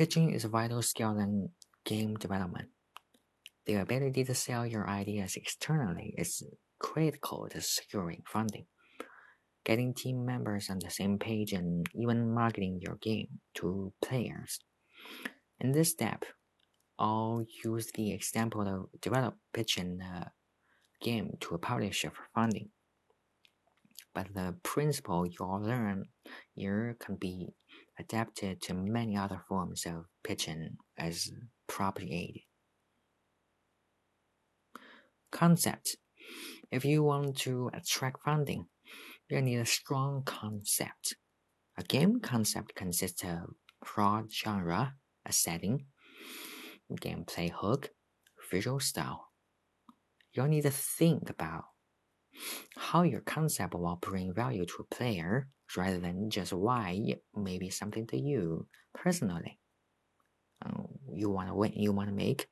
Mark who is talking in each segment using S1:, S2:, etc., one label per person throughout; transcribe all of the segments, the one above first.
S1: Pitching is a vital skill in game development. The ability to sell your ideas externally is critical to securing funding, getting team members on the same page, and even marketing your game to players. In this step, I'll use the example of develop pitching a game to a publisher for funding. But the principle you'll learn here can be adapted to many other forms of pitching as property aid. Concept If you want to attract funding, you need a strong concept. A game concept consists of broad genre, a setting, gameplay hook, visual style. You'll need to think about how your concept will bring value to a player rather than just why it may be something to you personally. Uh, you want to win, you want to make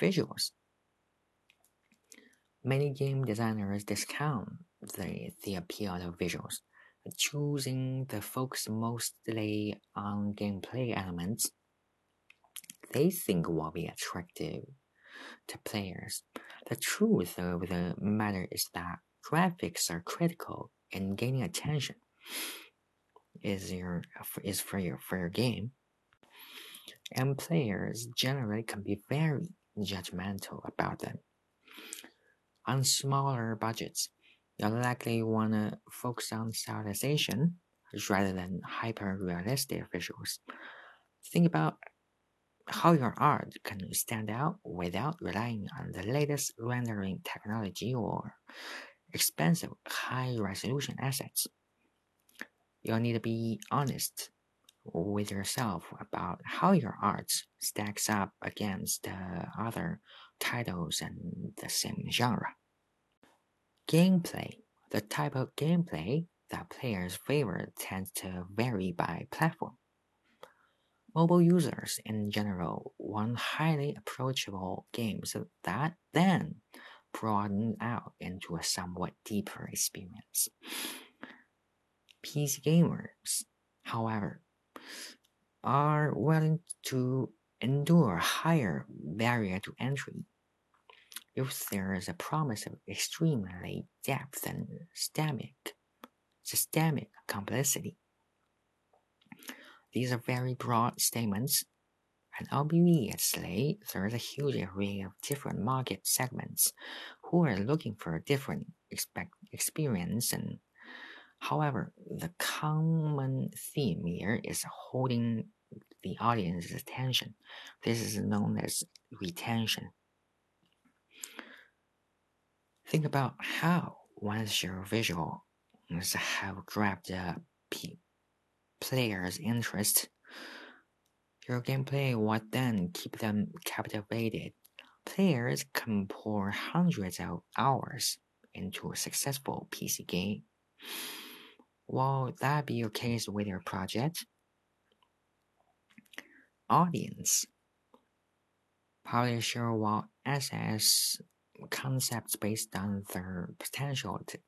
S1: visuals. Many game designers discount the, the appeal of visuals, choosing to focus mostly on gameplay elements they think will be attractive to players. The truth of the matter is that graphics are critical in gaining attention. Is your is for your for your game, and players generally can be very judgmental about them. On smaller budgets, you'll likely want to focus on stylization rather than hyper realistic visuals. Think about how your art can stand out without relying on the latest rendering technology or expensive high resolution assets. You'll need to be honest with yourself about how your art stacks up against the other titles in the same genre. Gameplay. The type of gameplay that players favor tends to vary by platform. Mobile users in general want highly approachable games that then broaden out into a somewhat deeper experience. PC gamers, however, are willing to endure higher barrier to entry if there is a promise of extremely depth and systemic, systemic complexity. These are very broad statements, and obviously there is a huge array of different market segments who are looking for a different expect experience and however the common theme here is holding the audience's attention. This is known as retention. Think about how once your visual have grabbed a players' interest. Your gameplay will then keep them captivated. Players can pour hundreds of hours into a successful PC game. Will that be your case with your project? Audience Publisher will assess concepts based on their potential to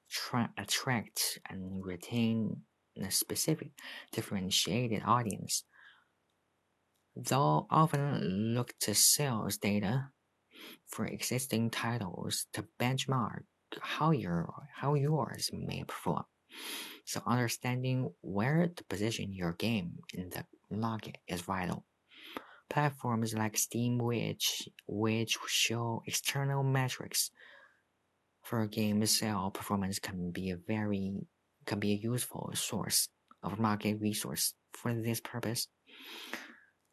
S1: attract and retain a specific, differentiated audience. They'll often look to sales data for existing titles to benchmark how your how yours may perform. So understanding where to position your game in the market is vital. Platforms like Steam which which show external metrics for a game sale performance can be a very can be a useful source of market resource for this purpose.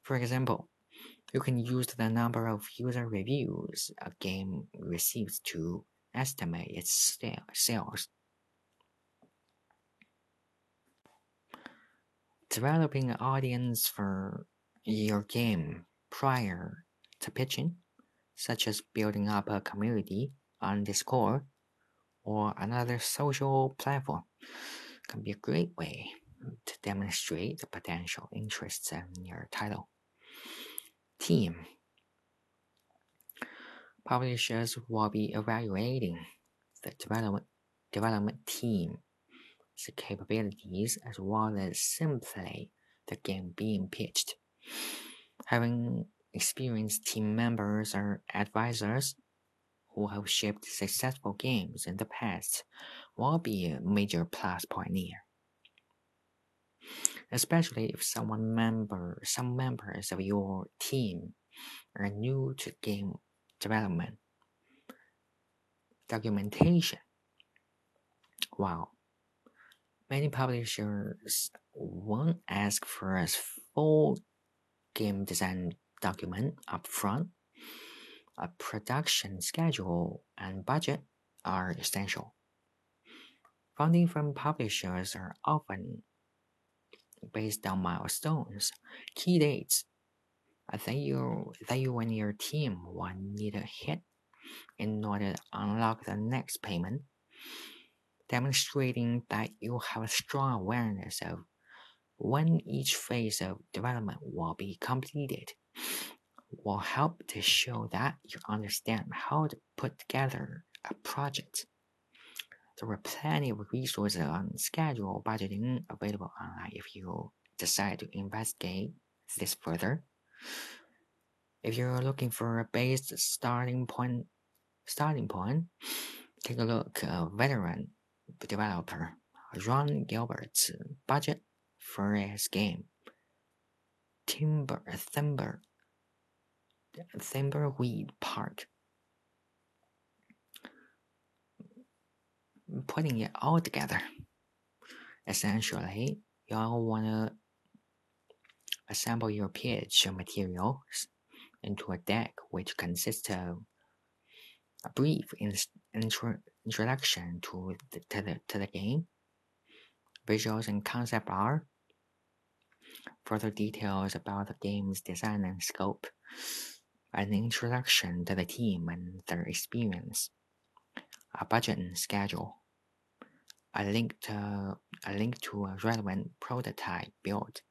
S1: For example, you can use the number of user reviews a game receives to estimate its sales. Developing an audience for your game prior to pitching, such as building up a community on Discord or another social platform can be a great way to demonstrate the potential interests in your title. Team Publishers will be evaluating the development, development team's capabilities as well as simply the game being pitched. Having experienced team members or advisors who have shaped successful games in the past will be a major plus point here. Especially if someone member some members of your team are new to game development. Documentation. Wow. Many publishers won't ask for a full game design document upfront. A production schedule and budget are essential. Funding from publishers are often based on milestones, key dates that you that you and your team will need to hit in order to unlock the next payment, demonstrating that you have a strong awareness of when each phase of development will be completed will help to show that you understand how to put together a project. There are plenty of resources on schedule budgeting available online if you decide to investigate this further. If you're looking for a base starting point, starting point, take a look at veteran developer Ron Gilbert's budget for his game. Timber Timber Thimbleweed Park. Putting it all together. Essentially, y'all wanna assemble your pitch materials into a deck which consists of a brief intro introduction to the, to the, to the game, visuals and concept art, further details about the game's design and scope, an introduction to the team and their experience, a budget and schedule, a link to a link to a relevant prototype built